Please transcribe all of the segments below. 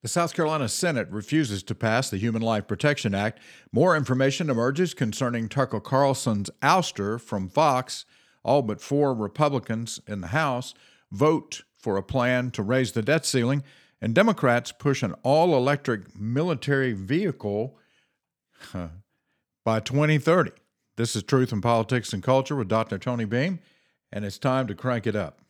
The South Carolina Senate refuses to pass the Human Life Protection Act. More information emerges concerning Tucker Carlson's ouster from Fox. All but four Republicans in the House vote for a plan to raise the debt ceiling, and Democrats push an all electric military vehicle by 2030. This is Truth in Politics and Culture with Dr. Tony Beam, and it's time to crank it up.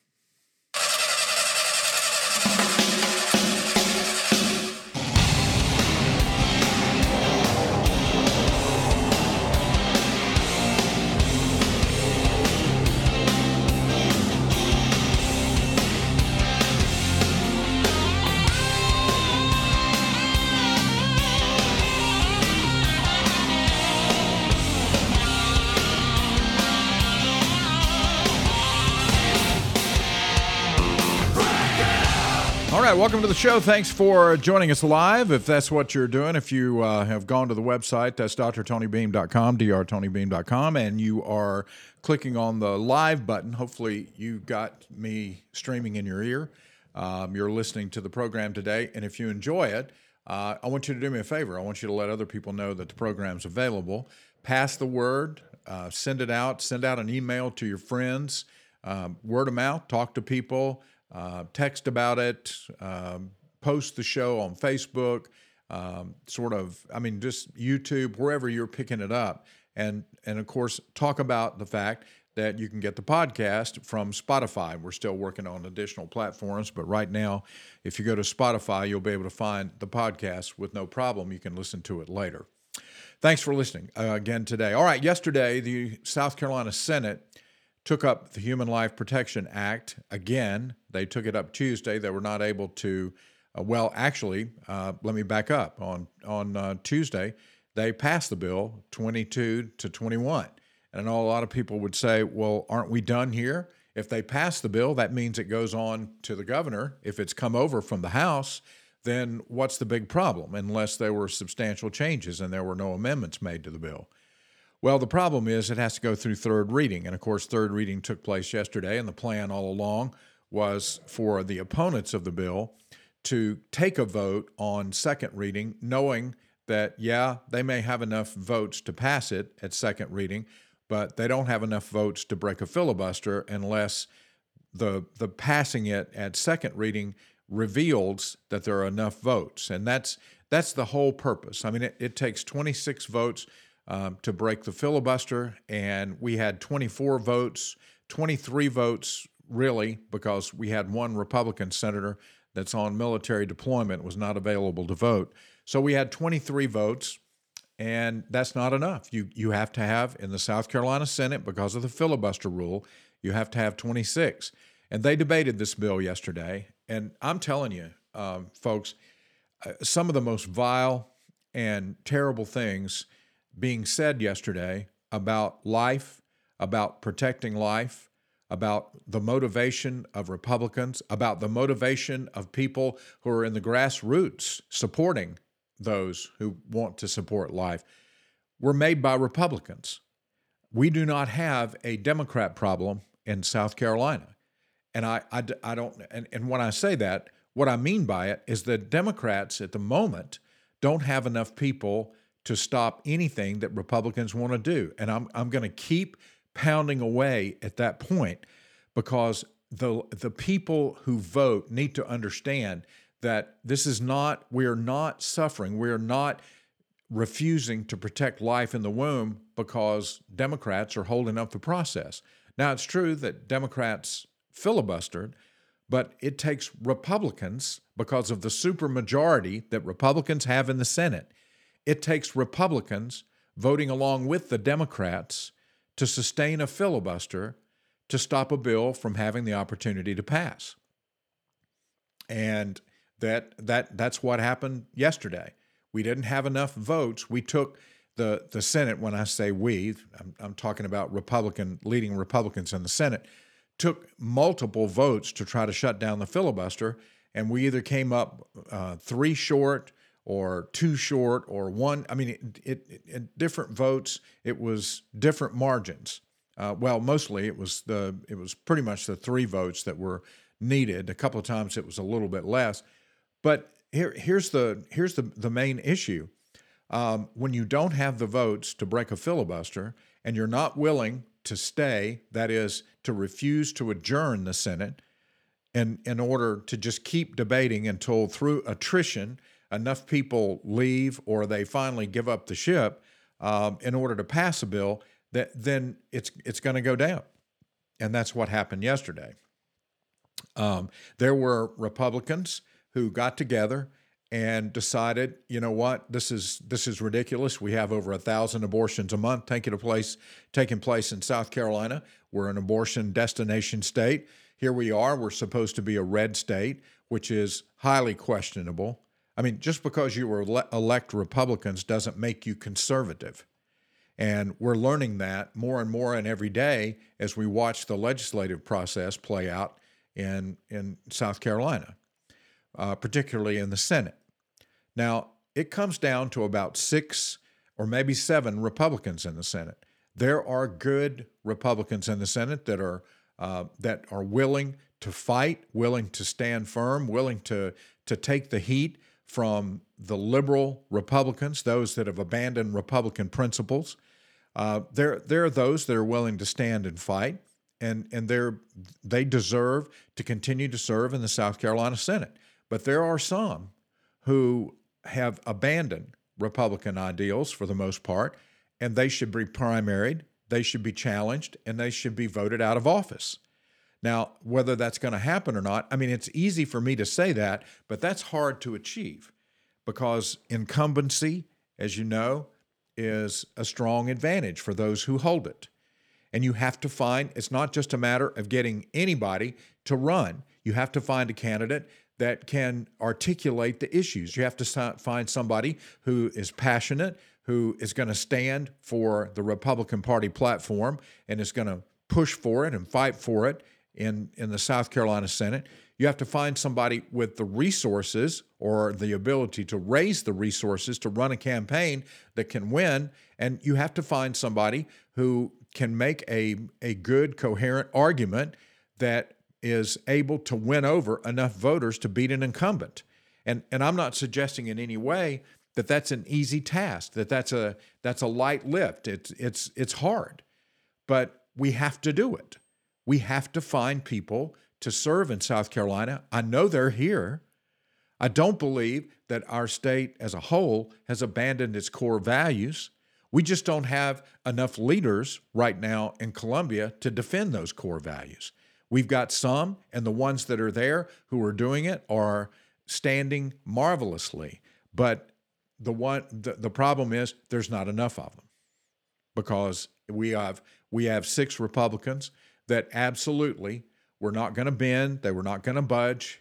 Show. Thanks for joining us live. If that's what you're doing, if you uh, have gone to the website, that's drtonybeam.com, drtonybeam.com, and you are clicking on the live button, hopefully you got me streaming in your ear. Um, you're listening to the program today, and if you enjoy it, uh, I want you to do me a favor. I want you to let other people know that the program's available. Pass the word, uh, send it out, send out an email to your friends, um, word of mouth, talk to people uh, text about it, um, post the show on Facebook, um, sort of, I mean, just YouTube, wherever you're picking it up. And, and of course, talk about the fact that you can get the podcast from Spotify. We're still working on additional platforms, but right now, if you go to Spotify, you'll be able to find the podcast with no problem. You can listen to it later. Thanks for listening uh, again today. All right, yesterday, the South Carolina Senate took up the Human Life Protection Act again. They took it up Tuesday. They were not able to. Uh, well, actually, uh, let me back up. On on uh, Tuesday, they passed the bill 22 to 21. And I know a lot of people would say, "Well, aren't we done here?" If they pass the bill, that means it goes on to the governor. If it's come over from the House, then what's the big problem? Unless there were substantial changes and there were no amendments made to the bill. Well, the problem is it has to go through third reading. And of course, third reading took place yesterday, and the plan all along was for the opponents of the bill to take a vote on second reading, knowing that, yeah, they may have enough votes to pass it at second reading, but they don't have enough votes to break a filibuster unless the, the passing it at second reading reveals that there are enough votes. And that's, that's the whole purpose. I mean, it, it takes 26 votes um, to break the filibuster, and we had 24 votes, 23 votes really, because we had one Republican senator that's on military deployment was not available to vote. So we had 23 votes, and that's not enough. You you have to have in the South Carolina Senate because of the filibuster rule, you have to have 26. And they debated this bill yesterday, and I'm telling you, um, folks, uh, some of the most vile and terrible things being said yesterday about life, about protecting life, about the motivation of Republicans, about the motivation of people who are in the grassroots supporting those who want to support life, were made by Republicans. We do not have a Democrat problem in South Carolina. And I, I, I don't, and, and when I say that, what I mean by it is that Democrats at the moment don't have enough people to stop anything that Republicans want to do. And I'm, I'm going to keep pounding away at that point because the, the people who vote need to understand that this is not, we're not suffering. We're not refusing to protect life in the womb because Democrats are holding up the process. Now, it's true that Democrats filibustered, but it takes Republicans because of the supermajority that Republicans have in the Senate it takes Republicans voting along with the Democrats to sustain a filibuster to stop a bill from having the opportunity to pass. And that that that's what happened yesterday. We didn't have enough votes. We took the the Senate. When I say we, I'm, I'm talking about Republican leading Republicans in the Senate took multiple votes to try to shut down the filibuster, and we either came up uh, three short or two short or one. I mean, it, it, it different votes. It was different margins. Uh, well, mostly it was the it was pretty much the three votes that were needed. A couple of times it was a little bit less, but here, here's the here's the the main issue. Um, when you don't have the votes to break a filibuster, and you're not willing to stay, that is, to refuse to adjourn the Senate, in in order to just keep debating until through attrition enough people leave or they finally give up the ship um, in order to pass a bill, that then it's it's going to go down, and that's what happened yesterday. Um, there were Republicans who got together and decided, you know what, this is this is ridiculous. We have over a thousand abortions a month taking place taking place in South Carolina. We're an abortion destination state. Here we are. We're supposed to be a red state, which is highly questionable. I mean, just because you elect Republicans doesn't make you conservative. And we're learning that more and more and every day as we watch the legislative process play out in, in South Carolina, uh, particularly in the Senate. Now, it comes down to about six or maybe seven Republicans in the Senate. There are good Republicans in the Senate that are uh, that are willing to fight, willing to stand firm, willing to to take the heat from the liberal Republicans, those that have abandoned Republican principles. Uh, there, there are those that are willing to stand and fight, and and they're they deserve to continue to serve in the South Carolina Senate. But there are some who have abandoned Republican ideals for the most part, and they should be primaried, they should be challenged, and they should be voted out of office. Now, whether that's going to happen or not, I mean, it's easy for me to say that, but that's hard to achieve because incumbency, as you know, is a strong advantage for those who hold it. And you have to find, it's not just a matter of getting anybody to run. You have to find a candidate that can articulate the issues. You have to find somebody who is passionate, who is going to stand for the Republican Party platform and is going to push for it and fight for it in, in the South Carolina Senate. You have to find somebody with the resources or the ability to raise the resources to run a campaign that can win. And you have to find somebody who can make a, a good, coherent argument that is able to win over enough voters to beat an incumbent. And, and I'm not suggesting in any way that that's an easy task, that that's a, that's a light lift. It's, it's, it's hard, but we have to do it. We have to find people to serve in South Carolina. I know they're here. I don't believe that our state as a whole has abandoned its core values. We just don't have enough leaders right now in Columbia to defend those core values. We've got some, and the ones that are there who are doing it are standing marvelously. But the one the, the problem is there's not enough of them because we have we have six Republicans that absolutely were not going to bend, they were not going to budge,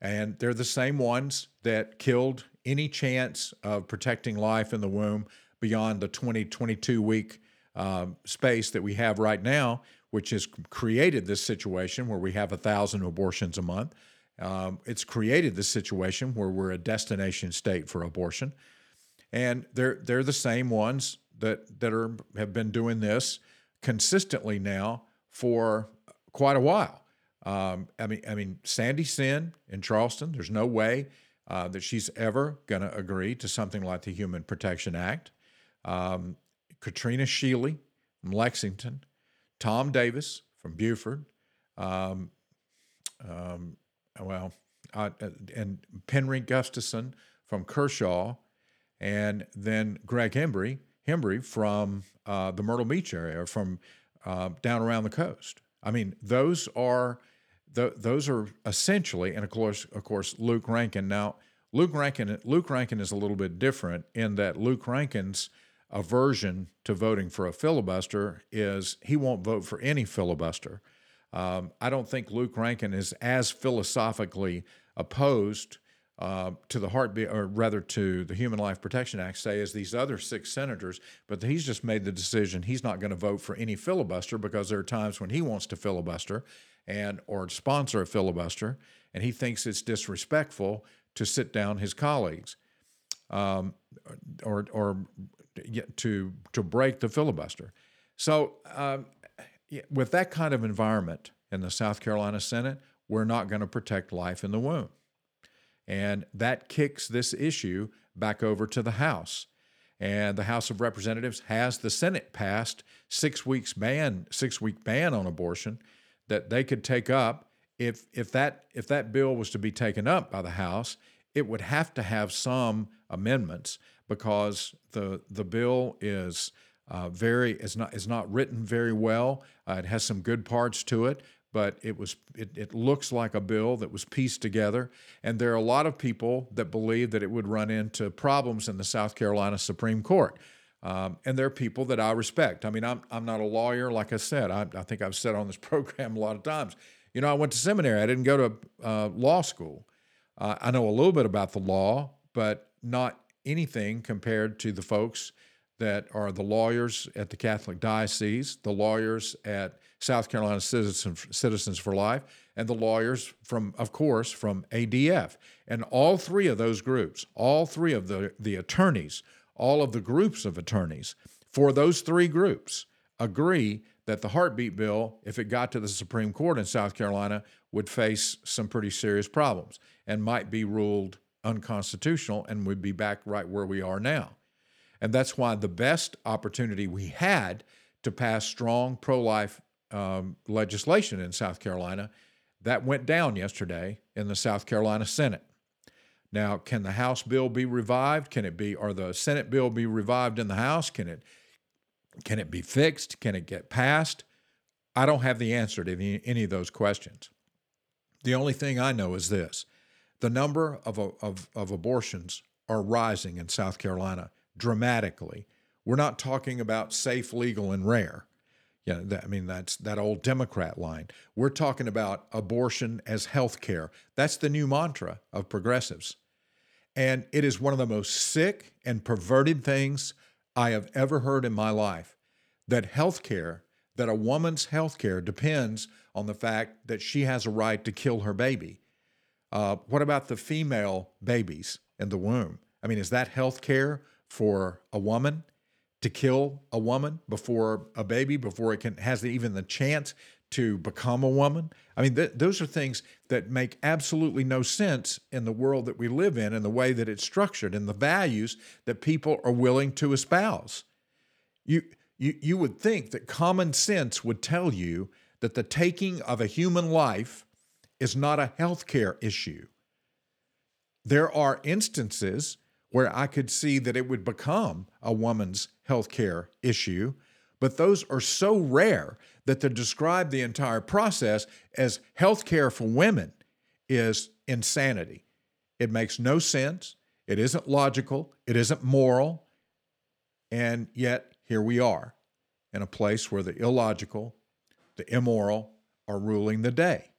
and they're the same ones that killed any chance of protecting life in the womb beyond the 20, 22 week uh, space that we have right now, which has created this situation where we have a thousand abortions a month. Um, it's created this situation where we're a destination state for abortion, and they're they're the same ones that that are have been doing this consistently now for quite a while. Um, I mean, I mean, Sandy Senn in Charleston. There's no way uh, that she's ever going to agree to something like the Human Protection Act. Um, Katrina Shealy from Lexington, Tom Davis from Beaufort. um, um well, uh, and Penry Gustafson from Kershaw, and then Greg Hembree, Hembree from uh, the Myrtle Beach area, from uh, down around the coast. I mean, those are those are essentially, and of course, of course, Luke Rankin. Now, Luke Rankin, Luke Rankin is a little bit different in that Luke Rankin's aversion to voting for a filibuster is he won't vote for any filibuster. Um, I don't think Luke Rankin is as philosophically opposed uh, to the heartbeat, or rather to the Human Life Protection Act, say as these other six senators. But he's just made the decision he's not going to vote for any filibuster because there are times when he wants to filibuster and or sponsor a filibuster, and he thinks it's disrespectful to sit down his colleagues, um, or or to to break the filibuster. So um, with that kind of environment in the South Carolina Senate, we're not going to protect life in the womb. And that kicks this issue back over to the House. And the House of Representatives has the Senate passed six weeks ban, six week ban on abortion that they could take up. If if that if that bill was to be taken up by the House, it would have to have some amendments because the the bill is uh, very is not is not written very well. Uh, it has some good parts to it, but it was it, it looks like a bill that was pieced together. And there are a lot of people that believe that it would run into problems in the South Carolina Supreme Court. Um, and there are people that I respect. I mean, I'm, I'm not a lawyer, like I said. I, I think I've said on this program a lot of times. You know, I went to seminary. I didn't go to uh, law school. Uh, I know a little bit about the law, but not anything compared to the folks that are the lawyers at the Catholic Diocese, the lawyers at South Carolina Citizens, Citizens for Life, and the lawyers from, of course, from ADF. And all three of those groups, all three of the, the attorneys, all of the groups of attorneys for those three groups agree that the heartbeat bill, if it got to the Supreme Court in South Carolina, would face some pretty serious problems and might be ruled unconstitutional and would be back right where we are now. And that's why the best opportunity we had to pass strong pro life um, legislation in South Carolina that went down yesterday in the South Carolina Senate. Now, can the House bill be revived? Can it be, or the Senate bill be revived in the House? Can it can it be fixed? Can it get passed? I don't have the answer to any, any of those questions. The only thing I know is this the number of, of, of abortions are rising in South Carolina dramatically. We're not talking about safe, legal, and rare. Yeah, that, I mean that's that old Democrat line. We're talking about abortion as health care. That's the new mantra of progressives. And it is one of the most sick and perverted things I have ever heard in my life that health care, that a woman's health care depends on the fact that she has a right to kill her baby. Uh, what about the female babies in the womb? I mean, is that health care for a woman to kill a woman before a baby, before it can has even the chance to become a woman. I mean, th- those are things that make absolutely no sense in the world that we live in and the way that it's structured and the values that people are willing to espouse. You, you, you would think that common sense would tell you that the taking of a human life is not a healthcare issue. There are instances where I could see that it would become a woman's healthcare issue but those are so rare that to describe the entire process as healthcare for women is insanity. It makes no sense. It isn't logical. It isn't moral. And yet, here we are in a place where the illogical, the immoral are ruling the day.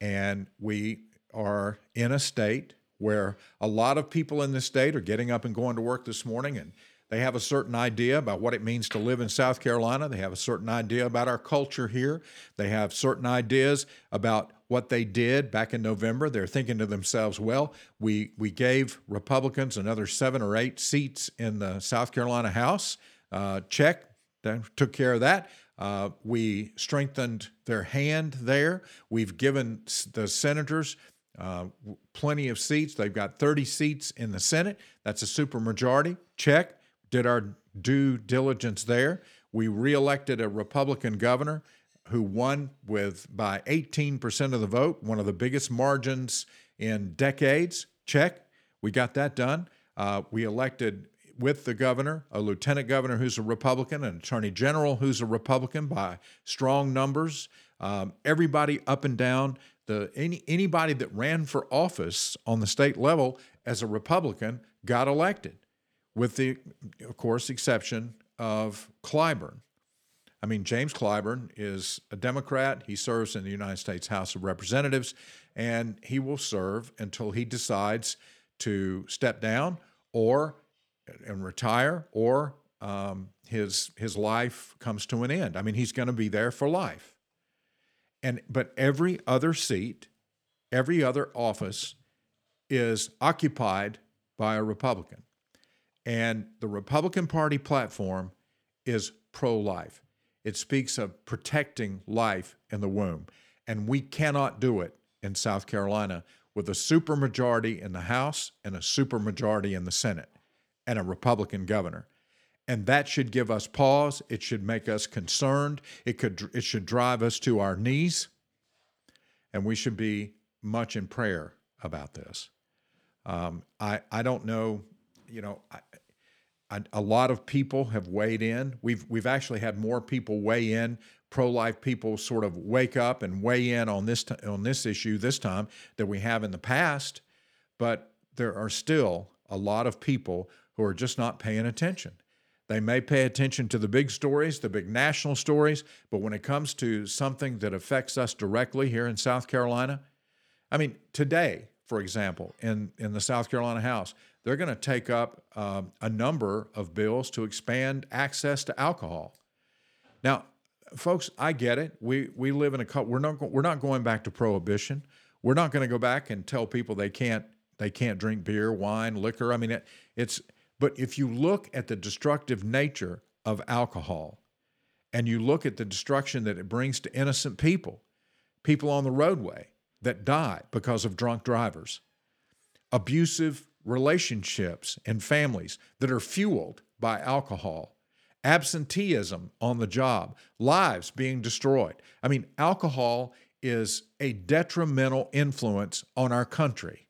And we are in a state where a lot of people in this state are getting up and going to work this morning and they have a certain idea about what it means to live in South Carolina. They have a certain idea about our culture here. They have certain ideas about what they did back in November. They're thinking to themselves, well, we, we gave Republicans another seven or eight seats in the South Carolina House. Uh, check, they took care of that. Uh, we strengthened their hand there. We've given the senators uh, plenty of seats. They've got 30 seats in the Senate. That's a supermajority. Check did our due diligence there. We reelected a Republican governor who won with by 18% of the vote, one of the biggest margins in decades. Check. We got that done. Uh, we elected with the governor, a lieutenant governor who's a Republican, an attorney general who's a Republican by strong numbers. Um, everybody up and down the any anybody that ran for office on the state level as a Republican got elected with the, of course, exception of Clyburn. I mean, James Clyburn is a Democrat. He serves in the United States House of Representatives, and he will serve until he decides to step down or and retire, or um, his his life comes to an end. I mean, he's going to be there for life. And but every other seat, every other office, is occupied by a Republican. And the Republican Party platform is pro life. It speaks of protecting life in the womb. And we cannot do it in South Carolina with a supermajority in the House and a supermajority in the Senate and a Republican governor. And that should give us pause. It should make us concerned. It could it should drive us to our knees. And we should be much in prayer about this. Um, I I don't know, you know, I, A lot of people have weighed in. We've we've actually had more people weigh in. Pro-life people sort of wake up and weigh in on this t- on this issue this time than we have in the past. But there are still a lot of people who are just not paying attention. They may pay attention to the big stories, the big national stories, but when it comes to something that affects us directly here in South Carolina, I mean, today, for example, in, in the South Carolina House, they're going to take up um, a number of bills to expand access to alcohol. Now, folks, I get it. We we live in a we're not we're not going back to prohibition. We're not going to go back and tell people they can't they can't drink beer, wine, liquor. I mean, it, it's but if you look at the destructive nature of alcohol and you look at the destruction that it brings to innocent people, people on the roadway, that die because of drunk drivers, abusive relationships and families that are fueled by alcohol, absenteeism on the job, lives being destroyed. I mean, alcohol is a detrimental influence on our country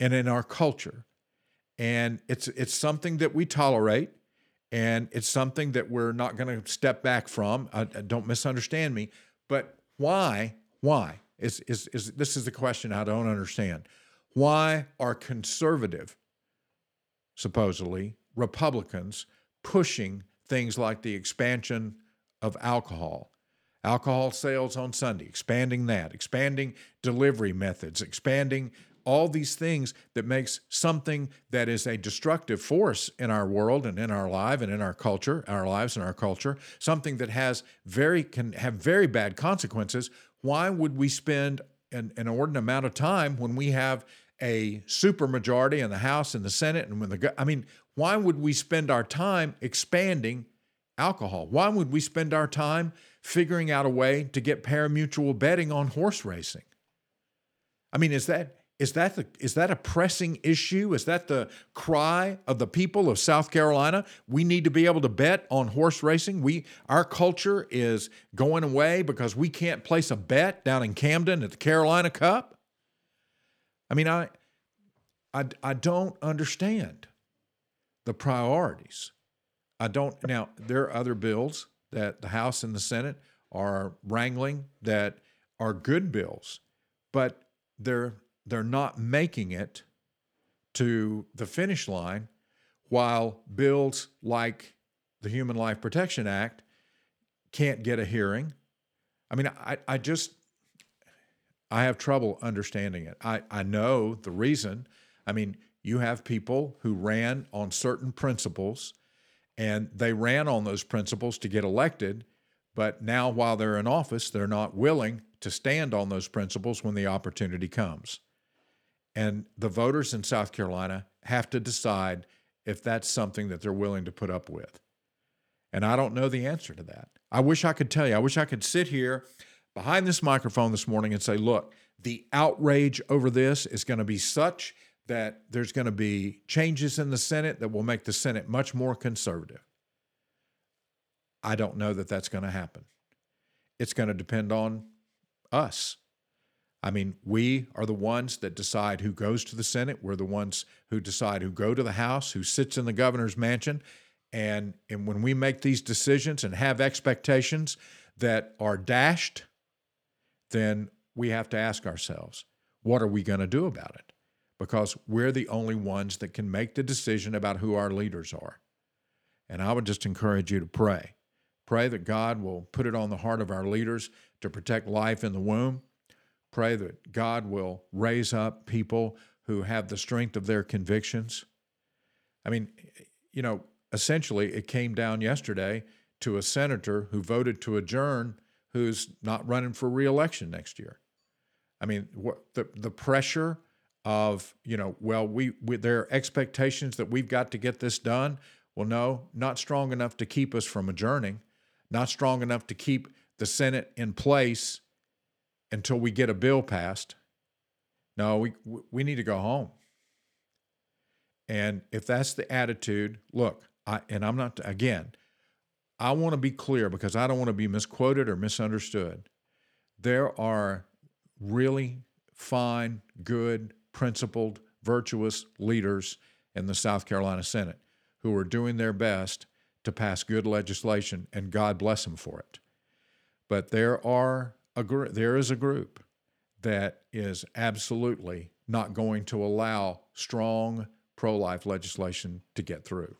and in our culture. And it's it's something that we tolerate and it's something that we're not going to step back from. I, I don't misunderstand me, but why? Why? Is, is, is, this is the question I don't understand. Why are conservative, supposedly, Republicans pushing things like the expansion of alcohol, alcohol sales on Sunday, expanding that, expanding delivery methods, expanding all these things that makes something that is a destructive force in our world and in our life and in our culture, our lives and our culture, something that has very can have very bad consequences. Why would we spend an, an inordinate amount of time when we have a supermajority in the House and the Senate and when the I mean, why would we spend our time expanding alcohol? Why would we spend our time figuring out a way to get parimutuel betting on horse racing? I mean, is that is that the, is that a pressing issue? Is that the cry of the people of South Carolina? We need to be able to bet on horse racing. We our culture is going away because we can't place a bet down in Camden at the Carolina Cup. I mean, I I, I don't understand the priorities. I don't now there are other bills that the House and the Senate are wrangling that are good bills, but they're they're not making it to the finish line while bills like the Human Life Protection Act can't get a hearing. I mean, I, I just, I have trouble understanding it. I, I know the reason. I mean, you have people who ran on certain principles and they ran on those principles to get elected, but now while they're in office, they're not willing to stand on those principles when the opportunity comes. And the voters in South Carolina have to decide if that's something that they're willing to put up with. And I don't know the answer to that. I wish I could tell you. I wish I could sit here behind this microphone this morning and say, look, the outrage over this is going to be such that there's going to be changes in the Senate that will make the Senate much more conservative. I don't know that that's going to happen. It's going to depend on us. I mean, we are the ones that decide who goes to the Senate. We're the ones who decide who go to the House, who sits in the governor's mansion. And, and when we make these decisions and have expectations that are dashed, then we have to ask ourselves, what are we going to do about it? Because we're the only ones that can make the decision about who our leaders are. And I would just encourage you to pray. Pray that God will put it on the heart of our leaders to protect life in the womb Pray that God will raise up people who have the strength of their convictions. I mean, you know, essentially it came down yesterday to a senator who voted to adjourn who's not running for reelection next year. I mean, what the the pressure of, you know, well, we, we there are expectations that we've got to get this done. Well, no, not strong enough to keep us from adjourning, not strong enough to keep the Senate in place until we get a bill passed. No, we we need to go home. And if that's the attitude, look, I and I'm not again, I want to be clear because I don't want to be misquoted or misunderstood. There are really fine, good, principled, virtuous leaders in the South Carolina Senate who are doing their best to pass good legislation, and God bless them for it. But there are a gr- there is a group that is absolutely not going to allow strong pro-life legislation to get through.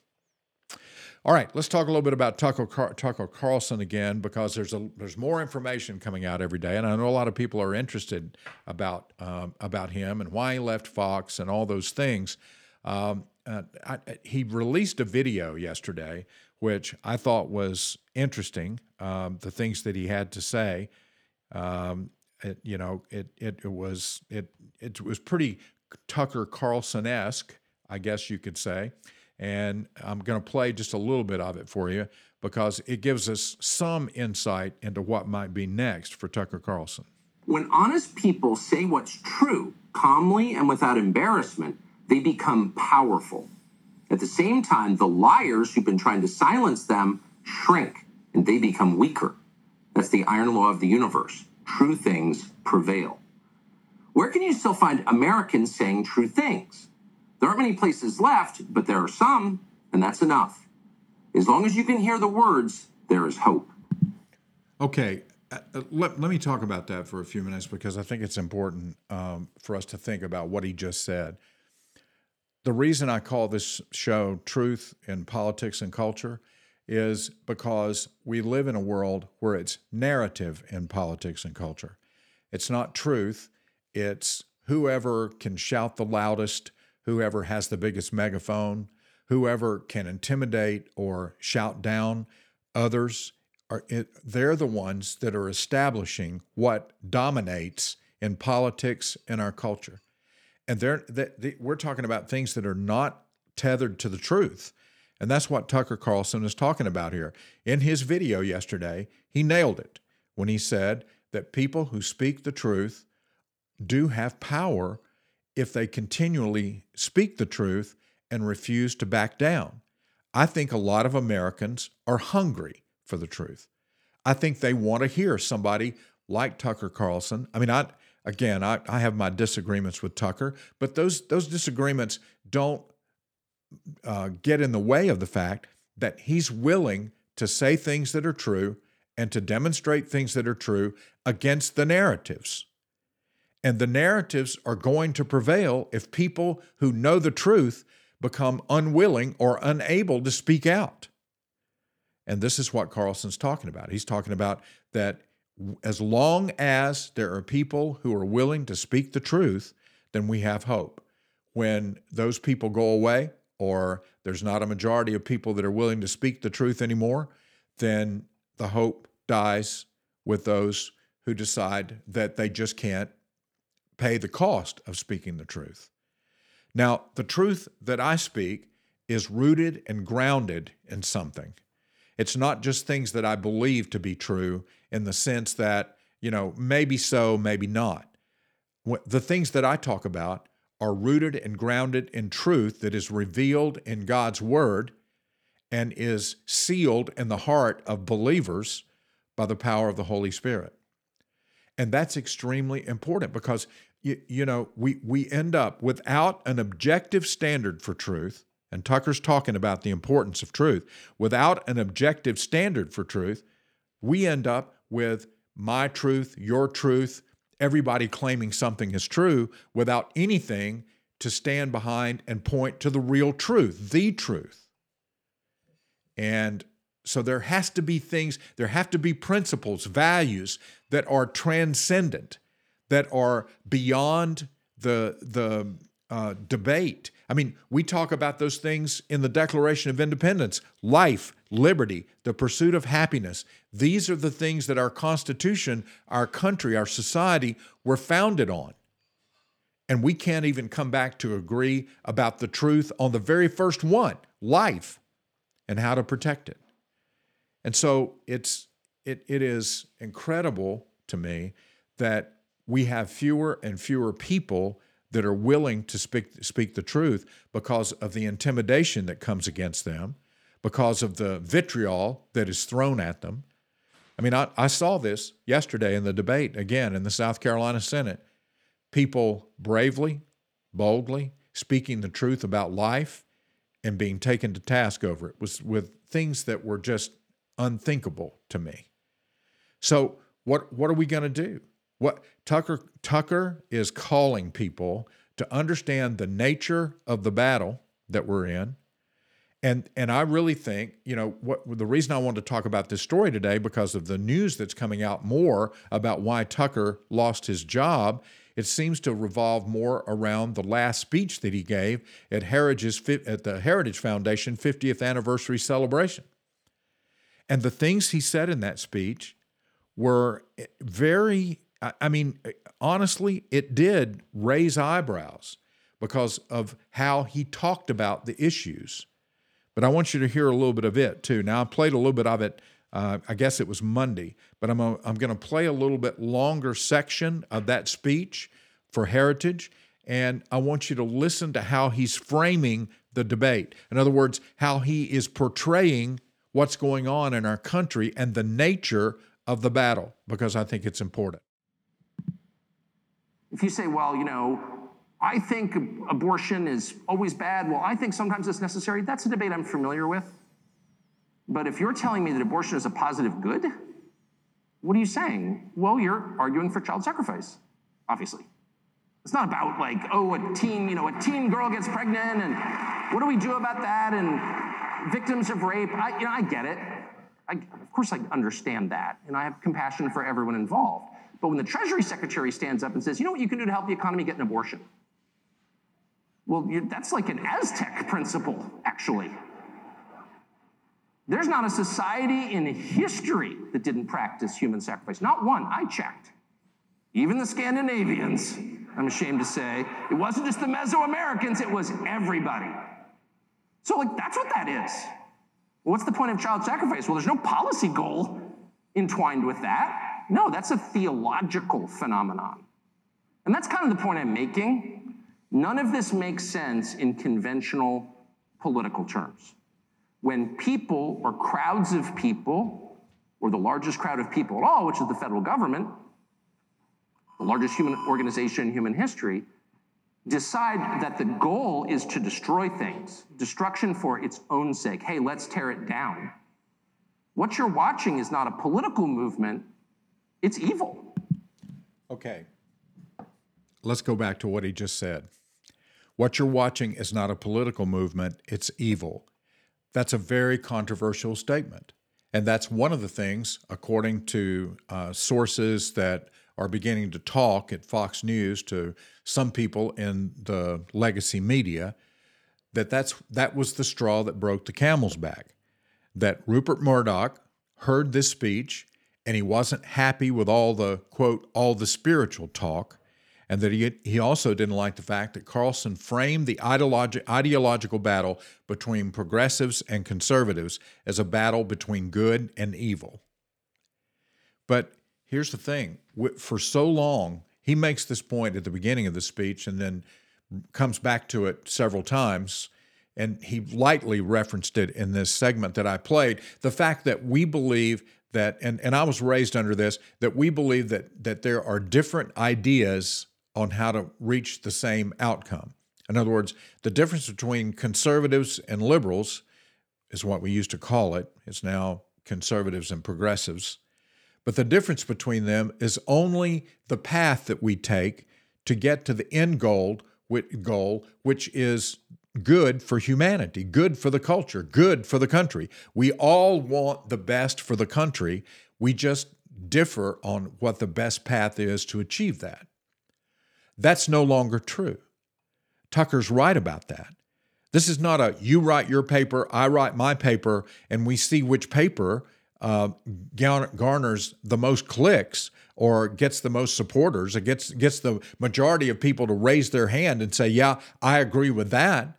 All right, let's talk a little bit about Tucker, Car- Tucker Carlson again because there's a there's more information coming out every day, and I know a lot of people are interested about um, about him and why he left Fox and all those things. Um, uh, I, he released a video yesterday, which I thought was interesting. Um, the things that he had to say, um, it, you know, it, it it was it it was pretty Tucker Carlson esque, I guess you could say. And I'm going to play just a little bit of it for you because it gives us some insight into what might be next for Tucker Carlson. When honest people say what's true calmly and without embarrassment, they become powerful. At the same time, the liars who've been trying to silence them shrink and they become weaker. That's the iron law of the universe. True things prevail. Where can you still find Americans saying true things? There aren't many places left, but there are some, and that's enough. As long as you can hear the words, there is hope. Okay, uh, uh, let, let me talk about that for a few minutes because I think it's important um, for us to think about what he just said. The reason I call this show Truth in Politics and Culture is because we live in a world where it's narrative in politics and culture. It's not truth, it's whoever can shout the loudest, whoever has the biggest megaphone, whoever can intimidate or shout down others. Are, eh, they're the ones that are establishing what dominates in politics in our culture. And they're, they, they, we're talking about things that are not tethered to the truth. And that's what Tucker Carlson is talking about here. In his video yesterday, he nailed it when he said that people who speak the truth do have power if they continually speak the truth and refuse to back down. I think a lot of Americans are hungry for the truth. I think they want to hear somebody like Tucker Carlson. I mean, I again, I, I have my disagreements with Tucker, but those those disagreements don't uh, get in the way of the fact that he's willing to say things that are true and to demonstrate things that are true against the narratives. And the narratives are going to prevail if people who know the truth become unwilling or unable to speak out. And this is what Carlson's talking about. He's talking about that as long as there are people who are willing to speak the truth, then we have hope. When those people go away, or there's not a majority of people that are willing to speak the truth anymore, then the hope dies with those who decide that they just can't pay the cost of speaking the truth. Now, the truth that I speak is rooted and grounded in something. It's not just things that I believe to be true in the sense that, you know, maybe so, maybe not. The things that I talk about are rooted and grounded in truth that is revealed in God's Word and is sealed in the heart of believers by the power of the Holy Spirit. And that's extremely important because you, you know we we end up without an objective standard for truth and Tucker's talking about the importance of truth without an objective standard for truth we end up with my truth your truth everybody claiming something is true without anything to stand behind and point to the real truth the truth. And so there has to be things, there have to be principles, values that are transcendent, that are beyond the the uh, debate. I mean, we talk about those things in the Declaration of Independence: life, liberty, the pursuit of happiness. These are the things that our Constitution, our country, our society were founded on. And we can't even come back to agree about the truth on the very first one life and how to protect it. And so it's it it is incredible to me that we have fewer and fewer people that are willing to speak speak the truth because of the intimidation that comes against them, because of the vitriol that is thrown at them. I mean, I, I saw this yesterday in the debate again in the South Carolina Senate. People bravely, boldly speaking the truth about life and being taken to task over it was with things that were just unthinkable to me. So what what are we going to do? What Tucker Tucker is calling people to understand the nature of the battle that we're in. And and I really think, you know, what the reason I wanted to talk about this story today because of the news that's coming out more about why Tucker lost his job, it seems to revolve more around the last speech that he gave at Heritage's at the Heritage Foundation 50th anniversary celebration. And the things he said in that speech were very I mean, honestly, it did raise eyebrows because of how he talked about the issues. But I want you to hear a little bit of it too. Now, I played a little bit of it, uh, I guess it was Monday, but I'm, a, I'm going to play a little bit longer section of that speech for Heritage. And I want you to listen to how he's framing the debate. In other words, how he is portraying what's going on in our country and the nature of the battle, because I think it's important. If you say, well, you know, I think abortion is always bad, well, I think sometimes it's necessary, that's a debate I'm familiar with. But if you're telling me that abortion is a positive good, what are you saying? Well, you're arguing for child sacrifice, obviously. It's not about like, oh, a teen, you know, a teen girl gets pregnant and what do we do about that? And victims of rape. I, you know, I get it. I, of course, I understand that, and I have compassion for everyone involved. But when the Treasury Secretary stands up and says, you know what you can do to help the economy get an abortion? Well, that's like an Aztec principle, actually. There's not a society in history that didn't practice human sacrifice. Not one. I checked. Even the Scandinavians, I'm ashamed to say, it wasn't just the Mesoamericans, it was everybody. So, like, that's what that is. What's the point of child sacrifice? Well, there's no policy goal entwined with that. No, that's a theological phenomenon. And that's kind of the point I'm making. None of this makes sense in conventional political terms. When people or crowds of people, or the largest crowd of people at all, which is the federal government, the largest human organization in human history, decide that the goal is to destroy things, destruction for its own sake. Hey, let's tear it down. What you're watching is not a political movement, it's evil. Okay. Let's go back to what he just said. What you're watching is not a political movement, it's evil. That's a very controversial statement. And that's one of the things, according to uh, sources that are beginning to talk at Fox News to some people in the legacy media, that that's, that was the straw that broke the camel's back. That Rupert Murdoch heard this speech and he wasn't happy with all the quote all the spiritual talk and that he, he also didn't like the fact that Carlson framed the ideologi- ideological battle between progressives and conservatives as a battle between good and evil. But here's the thing for so long, he makes this point at the beginning of the speech and then comes back to it several times. And he lightly referenced it in this segment that I played the fact that we believe that and, and I was raised under this that we believe that that there are different ideas on how to reach the same outcome. In other words, the difference between conservatives and liberals is what we used to call it. It's now conservatives and progressives. But the difference between them is only the path that we take to get to the end goal, goal which is good for humanity, good for the culture, good for the country. We all want the best for the country. We just differ on what the best path is to achieve that. That's no longer true. Tucker's right about that. This is not a you write your paper, I write my paper, and we see which paper uh, garners the most clicks or gets the most supporters, it gets gets the majority of people to raise their hand and say, "Yeah, I agree with that."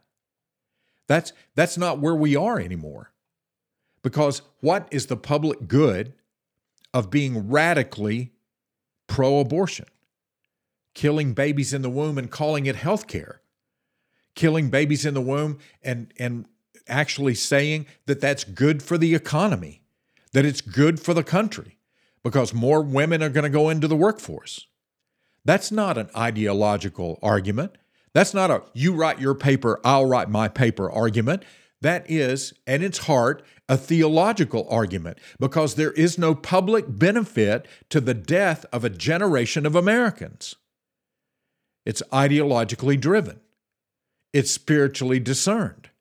That's, that's not where we are anymore. Because what is the public good of being radically pro abortion? killing babies in the womb and calling it health care, killing babies in the womb and, and actually saying that that's good for the economy, that it's good for the country because more women are going to go into the workforce. That's not an ideological argument. That's not a you write your paper, I'll write my paper argument. That is, at its heart, a theological argument because there is no public benefit to the death of a generation of Americans. It's ideologically driven, it's spiritually discerned.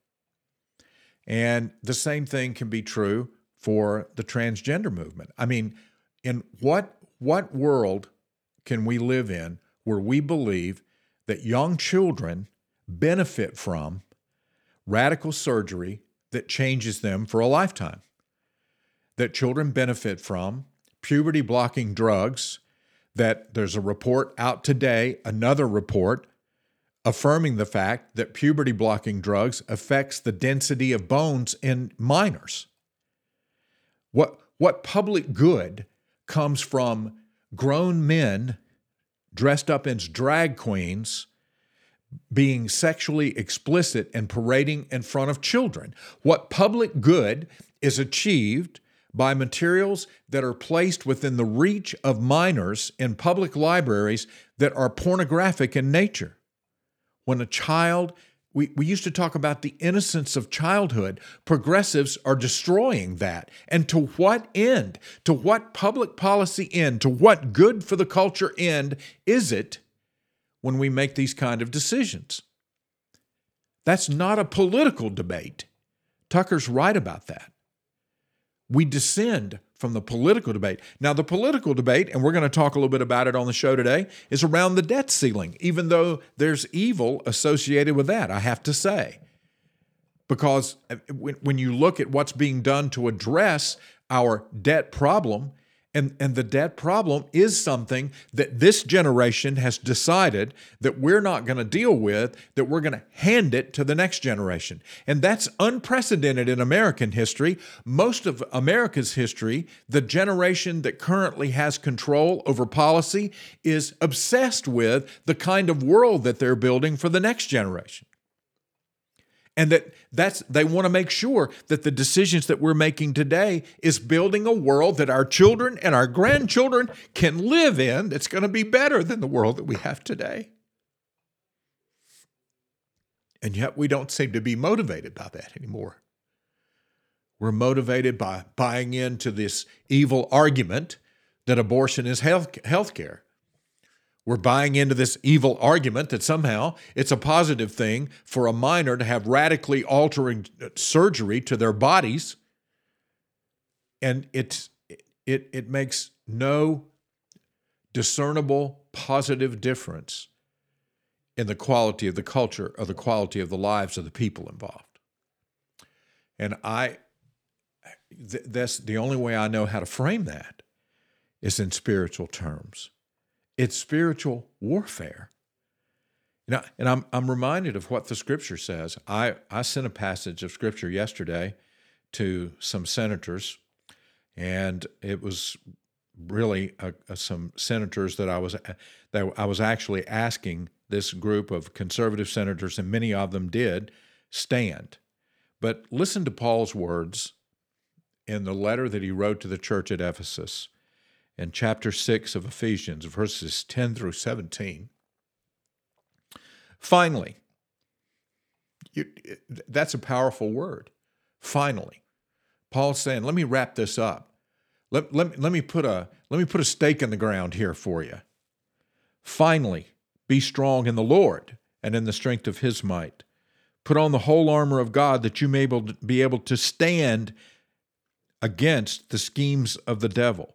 And the same thing can be true for the transgender movement. I mean, in what, what world can we live in where we believe that young children benefit from radical surgery that changes them for a lifetime? That children benefit from puberty blocking drugs, that there's a report out today, another report affirming the fact that puberty blocking drugs affects the density of bones in minors. What, what public good comes from grown men dressed up as drag queens being sexually explicit and parading in front of children? What public good is achieved by materials that are placed within the reach of minors in public libraries that are pornographic in nature? when a child we, we used to talk about the innocence of childhood. Progressives are destroying that. And to what end? To what public policy end? To what good for the culture end is it when we make these kind of decisions? That's not a political debate. Tucker's right about that. We descend from the political debate. Now, the political debate, and we're going to talk a little bit about it on the show today, is around the debt ceiling, even though there's evil associated with that, I have to say. Because uh, when you look at what's being done to address our debt problem, and, and the debt problem is something that this generation has decided that we're not going to deal with, that we're going to hand it to the next generation. And that's unprecedented in American history. Most of America's history, the generation that currently has control over policy is obsessed with the kind of world that they're building for the next generation and that that's they want to make sure that the decisions that we're making today is building a world that our children and our grandchildren can live in that's going to be better than the world that we have today. And yet we don't seem to be motivated by that anymore. We're motivated by buying into this evil argument that abortion is health care we're buying into this evil argument that somehow it's a positive thing for a minor to have radically altering uh, surgery to their bodies. And it's, it, it makes no discernible positive difference in the quality of the culture or the quality of the lives of the people involved. And I, th- that's the only way I know how to frame that is in spiritual terms. It's spiritual warfare. You know, and I'm I'm reminded of what the scripture says. I, I sent a passage of scripture yesterday to some senators, and it was really a, a, some senators that I was that I was actually asking this group of conservative senators, and many of them did stand. But listen to Paul's words in the letter that he wrote to the church at Ephesus in chapter 6 of Ephesians, verses 10 through 17. Finally, you, that's a powerful word. Finally. Paul's saying, let me wrap this up. Let, let, let, me put a, let me put a stake in the ground here for you. Finally, be strong in the Lord and in the strength of his might. Put on the whole armor of God that you may be able to stand against the schemes of the devil.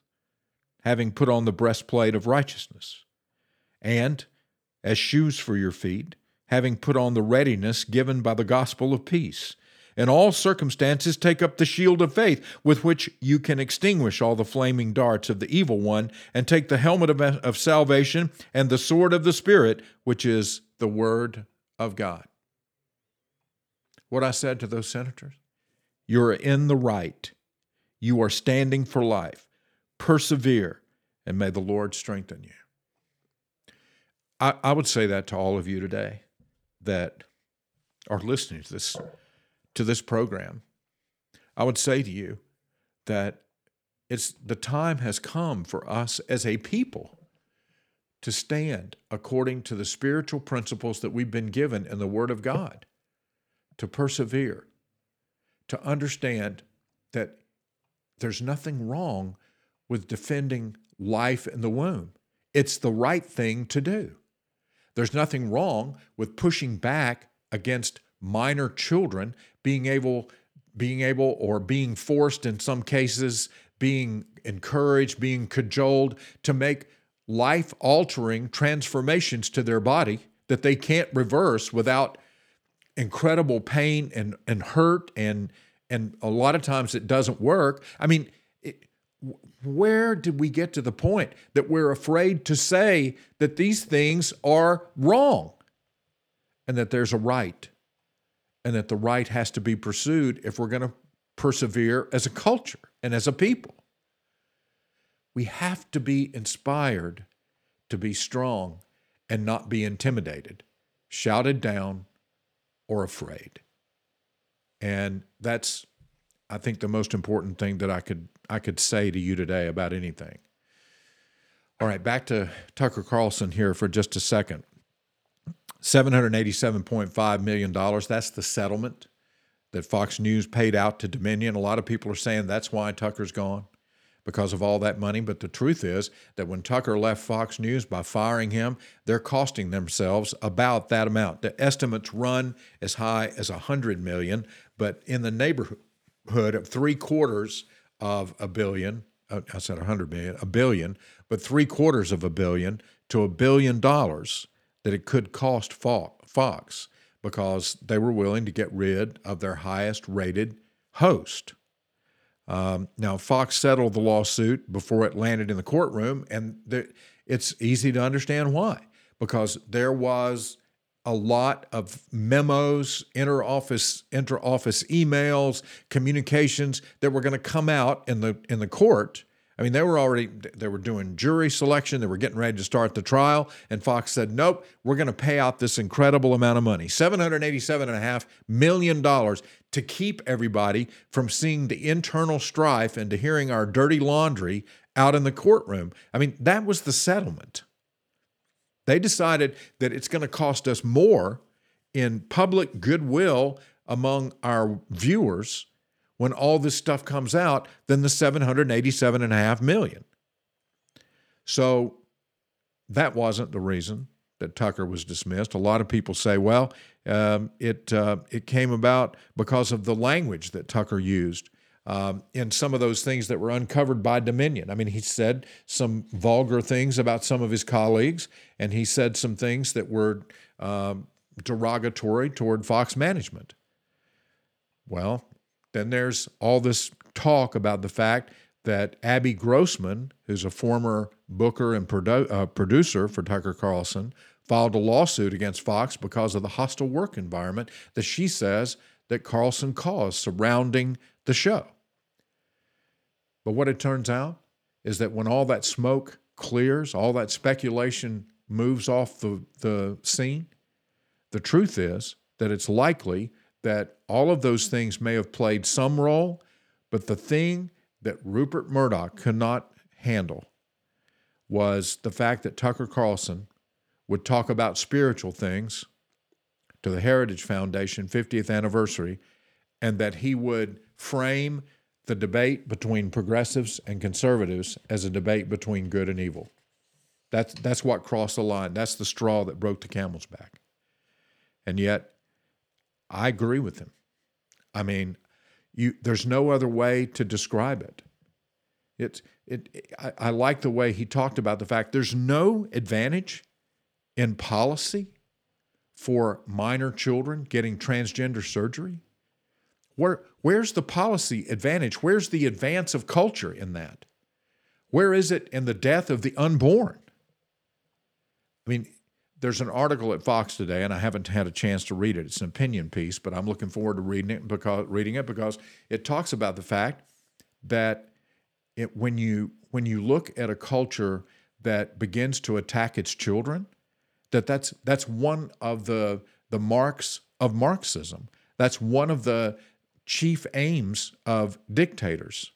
having put on the breastplate of righteousness, and as shoes for your feet, having put on the readiness given by the gospel of peace. In all circumstances, take up the shield of faith, with which you can extinguish all the flaming darts of the evil one, and take the helmet of, of salvation and the sword of the Spirit, which is the Word of God. What I said to those senators? You're in the right. You are standing for life. Persevere, and may the Lord strengthen you. I, I would say that to all of you today that are listening to this to this program. I would say to you that it's the time has come for us as a people to stand according to the spiritual principles that we've been given in the Word of God, to persevere, to understand that there's nothing wrong with defending life in the womb. It's the right thing to do. There's nothing wrong with pushing back against minor children being able being able or being forced in some cases being encouraged being cajoled to make life altering transformations to their body that they can't reverse without incredible pain and and hurt and and a lot of times it doesn't work i mean where did we get to the point that we're afraid to say that these things are wrong and that there's a right and that the right has to be pursued if we're going to persevere as a culture and as a people. We have to be inspired to be strong and not be intimidated, shouted down, or afraid. And that's, I think, the most important thing that I could I could say to you today about anything. All right, back to Tucker Carlson here for just a second. $787.5 million. That's the settlement that Fox News paid out to Dominion. A lot of people are saying that's why Tucker's gone because of all that money. But the truth is that when Tucker left Fox News by firing him, they're costing themselves about that amount. The estimates run as high as 100 million, but in the neighborhood of three quarters of a billion. Uh, I said 100 million, a billion, but three quarters of a billion to a billion dollars that it could cost Fox because they were willing to get rid of their highest rated host. Um, now, Fox settled the lawsuit before it landed in the courtroom, and it's easy to understand why. Because there was a lot of memos, inter-office, inter-office emails, communications that were going to come out in the in the court I mean, they were already they were doing jury selection. They were getting ready to start the trial, and Fox said, "Nope, we're going to pay out this incredible amount of money, seven hundred eighty-seven and a half million dollars, to keep everybody from seeing the internal strife and to hearing our dirty laundry out in the courtroom." I mean, that was the settlement. They decided that it's going to cost us more in public goodwill among our viewers when all this stuff comes out than the 787.5 million. So that wasn't the reason that Tucker was dismissed. A lot of people say, well, um, it uh, it came about because of the language that Tucker used um, in some of those things that were uncovered by Dominion. I mean, he said some vulgar things about some of his colleagues, and he said some things that were um, derogatory toward Fox management. Well, then there's all this talk about the fact that Abby Grossman, who's a former booker and produ- uh, producer for Tucker Carlson, filed a lawsuit against Fox because of the hostile work environment that she says that Carlson caused surrounding the show. But what it turns out is that when all that smoke clears, all that speculation moves off the, the scene, the truth is that it's likely that all of those things may have played some role, but the thing that Rupert Murdoch could not handle was the fact that Tucker Carlson would talk about spiritual things to the Heritage Foundation 50th anniversary, and that he would frame the debate between progressives and conservatives as a debate between good and evil. That's, that's what crossed the line. That's the straw that broke the camel's back. And yet, I agree with him. I mean, you there's no other way to describe it. It's it, I, I like the way he talked about the fact there's no advantage in policy for minor children getting transgender surgery? Where, where's the policy advantage? Where's the advance of culture in that? Where is it in the death of the unborn? I mean, there's an article at Fox today, and I haven't had a chance to read it. It's an opinion piece, but I'm looking forward to reading it because reading it because it talks about the fact that it, when you when you look at a culture that begins to attack its children, that that's that's one of the the marks of Marxism. That's one of the chief aims of dictators.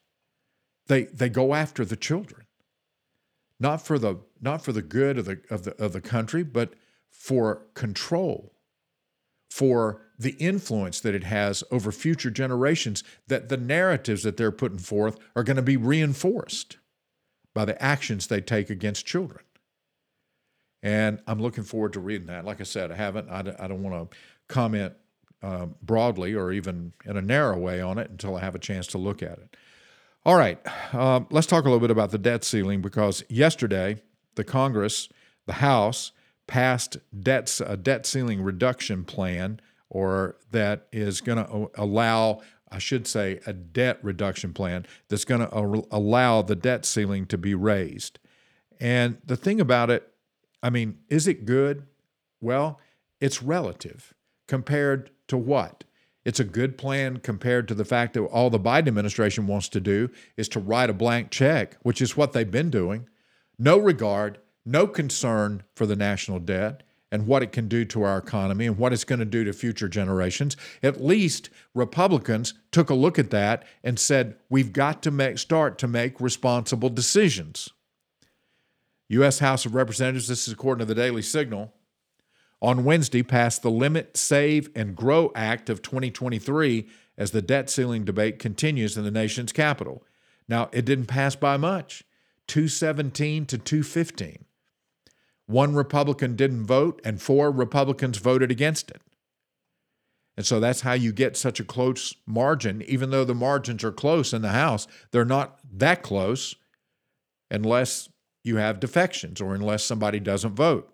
They they go after the children not for the not for the good of the of the of the country, but for control, for the influence that it has over future generations, that the narratives that they're putting forth are going to be reinforced by the actions they take against children. And I'm looking forward to reading that. Like I said, I haven't, I, I don't want to comment uh, broadly or even in a narrow way on it until I have a chance to look at it. All right, uh, let's talk a little bit about the debt ceiling because yesterday the Congress, the House, passed debts, a debt ceiling reduction plan, or that is going to allow, I should say, a debt reduction plan that's going to allow the debt ceiling to be raised. And the thing about it, I mean, is it good? Well, it's relative compared to what? It's a good plan compared to the fact that all the Biden administration wants to do is to write a blank check, which is what they've been doing. No regard, no concern for the national debt and what it can do to our economy and what it's going to do to future generations. At least Republicans took a look at that and said, we've got to make, start to make responsible decisions. U.S. House of Representatives, this is according to the Daily Signal, on Wednesday passed the Limit, Save, and Grow Act of 2023 as the debt ceiling debate continues in the nation's capital. Now, it didn't pass by much 217 to 215. One Republican didn't vote, and four Republicans voted against it. And so that's how you get such a close margin. Even though the margins are close in the House, they're not that close unless you have defections or unless somebody doesn't vote.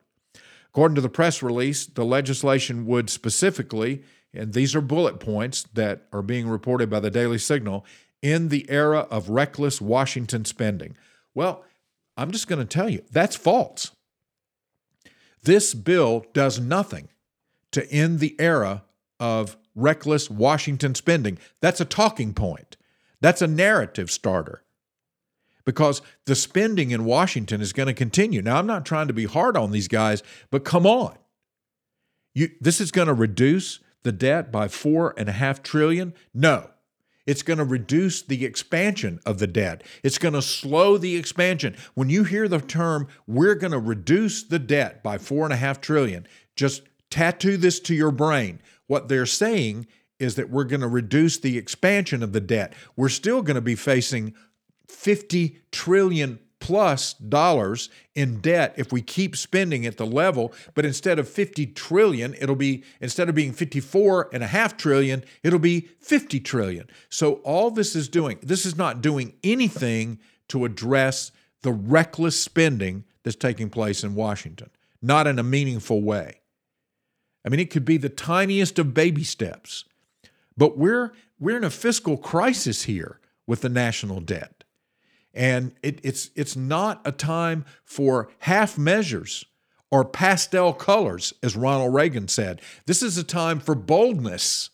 According to the press release, the legislation would specifically, and these are bullet points that are being reported by the Daily Signal, in the era of reckless Washington spending. Well, I'm just going to tell you that's false. This bill does nothing to end the era of reckless Washington spending. That's a talking point, that's a narrative starter because the spending in Washington is going to continue. Now, I'm not trying to be hard on these guys, but come on. You, this is going to reduce the debt by four and a half trillion? No. It's going to reduce the expansion of the debt. It's going to slow the expansion. When you hear the term, we're going to reduce the debt by four and a half trillion, just tattoo this to your brain. What they're saying is that we're going to reduce the expansion of the debt. We're still going to be facing 50 trillion plus dollars in debt if we keep spending at the level but instead of 50 trillion it'll be instead of being 54 and a half trillion it'll be 50 trillion. So all this is doing this is not doing anything to address the reckless spending that's taking place in Washington. Not in a meaningful way. I mean it could be the tiniest of baby steps but we're we're in a fiscal crisis here with the national debt and it, it's, it's not a time for half measures or pastel colors, as Ronald Reagan said. This is a time for boldness.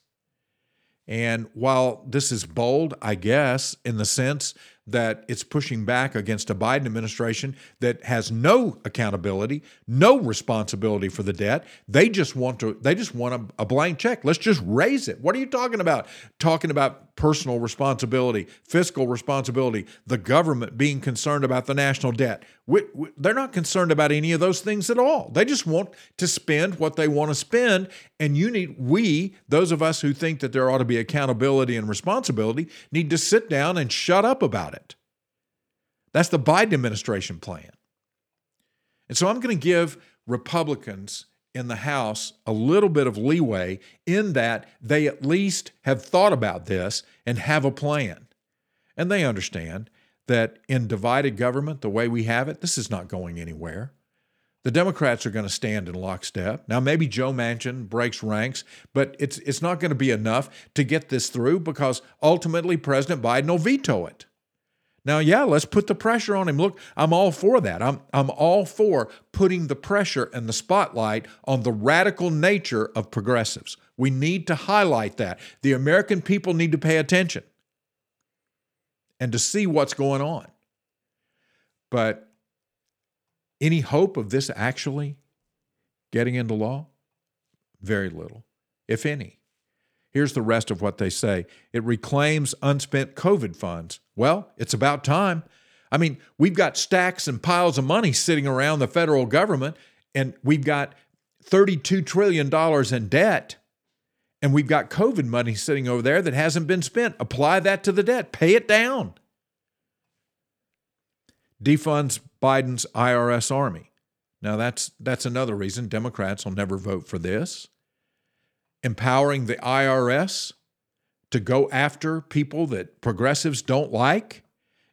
And while this is bold, I guess, in the sense that it's pushing back against a Biden administration that has no accountability, no responsibility for the debt. They just want to they just want a, a, blank check. Let's just raise it. What are you talking about? Talking about personal responsibility, fiscal responsibility, the government being concerned about the national debt. We, we, they're not concerned about any of those things at all. They just want to spend what they want to spend and you need we, those of us who think that there ought to be accountability and responsibility, need to sit down and shut up about it. That's the Biden administration plan. And so I'm going to give Republicans in the House a little bit of leeway in that they at least have thought about this and have a plan. And they understand that in divided government, the way we have it, this is not going anywhere. The Democrats are going to stand in lockstep. Now, maybe Joe Manchin breaks ranks, but it's it's not going to be enough to get this through because ultimately President Biden will veto it. Now, yeah, let's put the pressure on him. Look, I'm all for that. I'm I'm all for putting the pressure and the spotlight on the radical nature of progressives. We need to highlight that. The American people need to pay attention and to see what's going on. But any hope of this actually getting into law? Very little, if any. Here's the rest of what they say it reclaims unspent COVID funds. Well, it's about time. I mean, we've got stacks and piles of money sitting around the federal government, and we've got $32 trillion in debt, and we've got COVID money sitting over there that hasn't been spent. Apply that to the debt, pay it down defunds Biden's IRS army. Now that's that's another reason Democrats will never vote for this. Empowering the IRS to go after people that progressives don't like,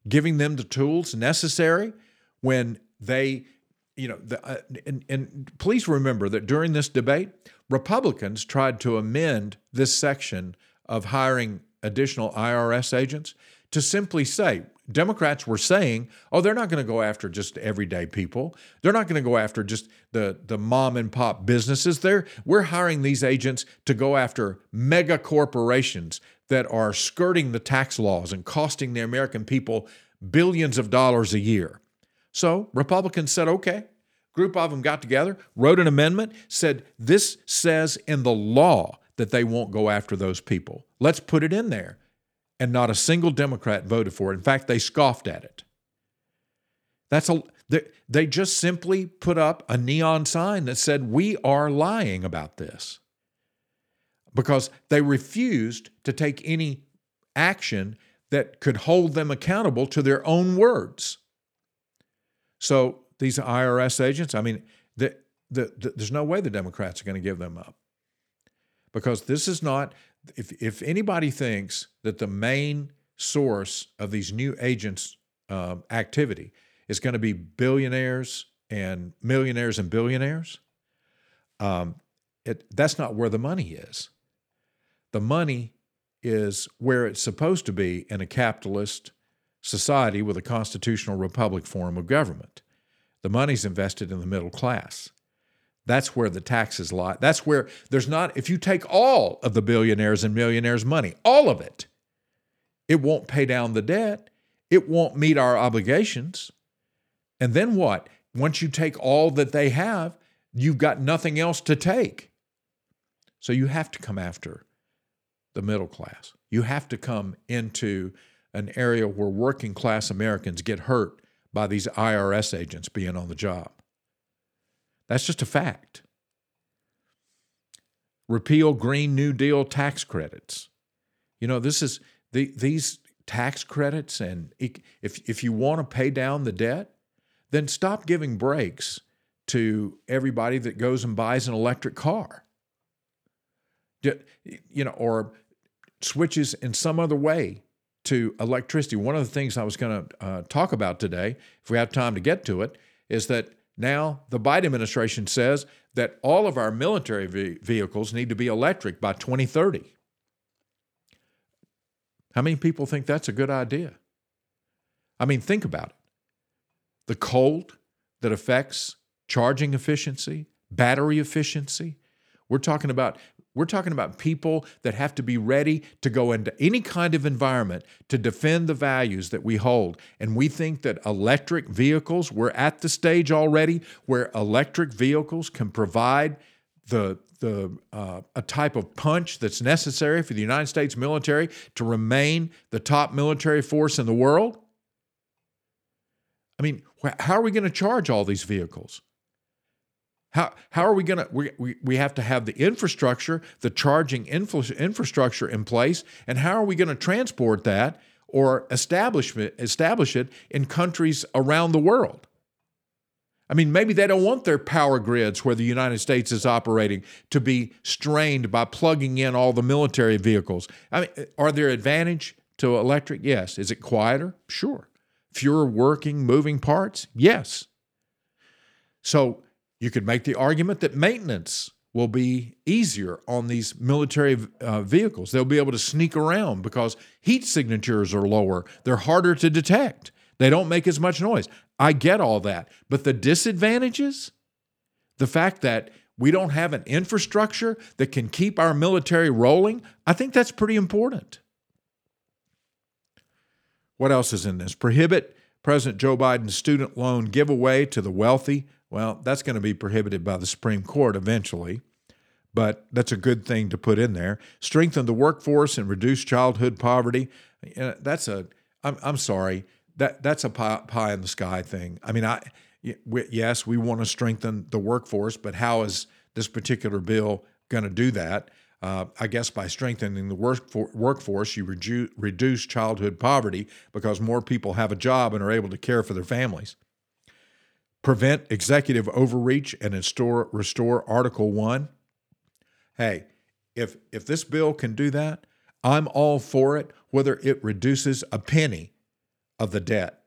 giving them the tools necessary when they, you know, the, uh, and, and please remember that during this debate, Republicans tried to amend this section of hiring additional IRS agents to simply say Democrats were saying, oh, they're not going to go after just everyday people. They're not going to go after just the, the mom and pop businesses. They're, we're hiring these agents to go after mega corporations that are skirting the tax laws and costing the American people billions of dollars a year. So Republicans said, okay. Group of them got together, wrote an amendment, said this says in the law that they won't go after those people. Let's put it in there and not a single Democrat voted for it. In fact, they scoffed at it. That's a they just simply put up a neon sign that said we are lying about this. Because they refused to take any action that could hold them accountable to their own words. So these IRS agents, I mean, the, the, the, there's no way the Democrats are going to give them up because this is not if if anybody thinks that the main source of these new agents' uh, activity is going to be billionaires and millionaires and billionaires, um, it, that's not where the money is. The money is where it's supposed to be in a capitalist society with a constitutional republic form of government. The money's invested in the middle class. That's where the taxes lie. That's where there's not, if you take all of the billionaires and millionaires' money, all of it, it won't pay down the debt. It won't meet our obligations. And then what? Once you take all that they have, you've got nothing else to take. So you have to come after the middle class. You have to come into an area where working class Americans get hurt by these IRS agents being on the job. That's just a fact. Repeal Green New Deal tax credits. You know, this is the, these tax credits, and if, if you want to pay down the debt, then stop giving breaks to everybody that goes and buys an electric car. You know, or switches in some other way to electricity. One of the things I was going to uh, talk about today, if we have time to get to it, is that now, the Biden administration says that all of our military vehicles need to be electric by 2030. How many people think that's a good idea? I mean, think about it. The cold that affects charging efficiency, battery efficiency. We're talking about we're talking about people that have to be ready to go into any kind of environment to defend the values that we hold. And we think that electric vehicles, we're at the stage already where electric vehicles can provide the the uh, a type of punch that's necessary for the United States military to remain the top military force in the world. I mean, how are we going to charge all these vehicles? How, how are we going to? We, we, we have to have the infrastructure, the charging infra, infrastructure in place, and how are we going to transport that or establish it, establish it in countries around the world? I mean, maybe they don't want their power grids where the United States is operating to be strained by plugging in all the military vehicles. I mean, are there advantage to electric? Yes. Is it quieter? Sure. Fewer working, moving parts? Yes. So You could make the argument that maintenance will be easier on these military uh, vehicles. They'll be able to sneak around because heat signatures are lower. They're harder to detect. They don't make as much noise. I get all that. But the disadvantages, the fact that we don't have an infrastructure that can keep our military rolling, I think that's pretty important. What else is in this? Prohibit President Joe Biden's student loan giveaway to the wealthy. Well, that's going to be prohibited by the Supreme Court eventually, but that's a good thing to put in there. Strengthen the workforce and reduce childhood poverty. That's a, I'm, I'm sorry, that that's a pie, pie in the sky thing. I mean, I yes, we want to strengthen the workforce, but how is this particular bill going to do that? Uh, I guess by strengthening the work for, workforce, you reju- reduce childhood poverty because more people have a job and are able to care for their families. Prevent executive overreach and restore, restore Article 1. Hey, if, if this bill can do that, I'm all for it, whether it reduces a penny of the debt.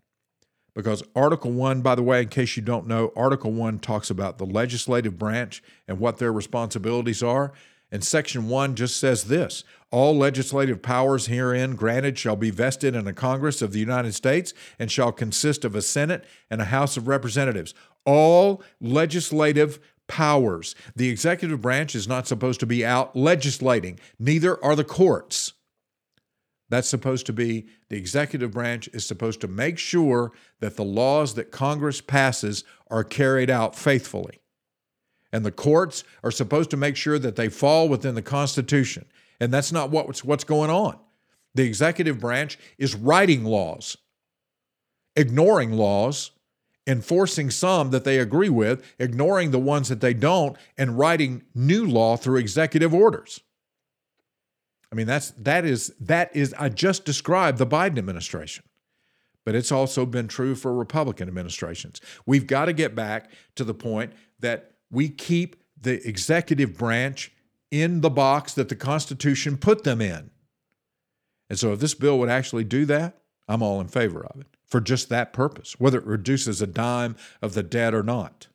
Because Article 1, by the way, in case you don't know, Article 1 talks about the legislative branch and what their responsibilities are. And Section 1 just says this All legislative powers herein granted shall be vested in a Congress of the United States and shall consist of a Senate and a House of Representatives. All legislative powers. The executive branch is not supposed to be out legislating, neither are the courts. That's supposed to be the executive branch is supposed to make sure that the laws that Congress passes are carried out faithfully. And the courts are supposed to make sure that they fall within the Constitution. And that's not what's, what's going on. The executive branch is writing laws, ignoring laws, enforcing some that they agree with, ignoring the ones that they don't, and writing new law through executive orders. I mean, that's that is that is I just described the Biden administration. But it's also been true for Republican administrations. We've got to get back to the point that we keep the executive branch in the box that the Constitution put them in. And so if this bill would actually do that, I'm all in favor of it for just that purpose, whether it reduces a dime of the debt or not.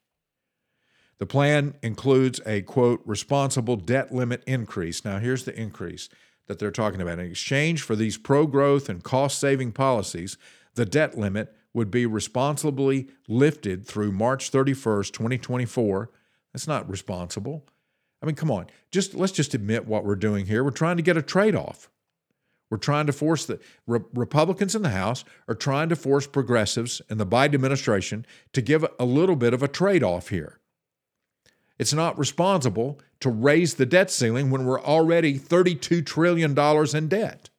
The plan includes a quote, responsible debt limit increase. Now, here's the increase that they're talking about. In exchange for these pro growth and cost saving policies, the debt limit would be responsibly lifted through March 31st, 2024. That's not responsible. I mean, come on. Just let's just admit what we're doing here. We're trying to get a trade-off. We're trying to force the Re- Republicans in the House are trying to force progressives in the Biden administration to give a little bit of a trade-off here. It's not responsible to raise the debt ceiling when we're already $32 trillion in debt.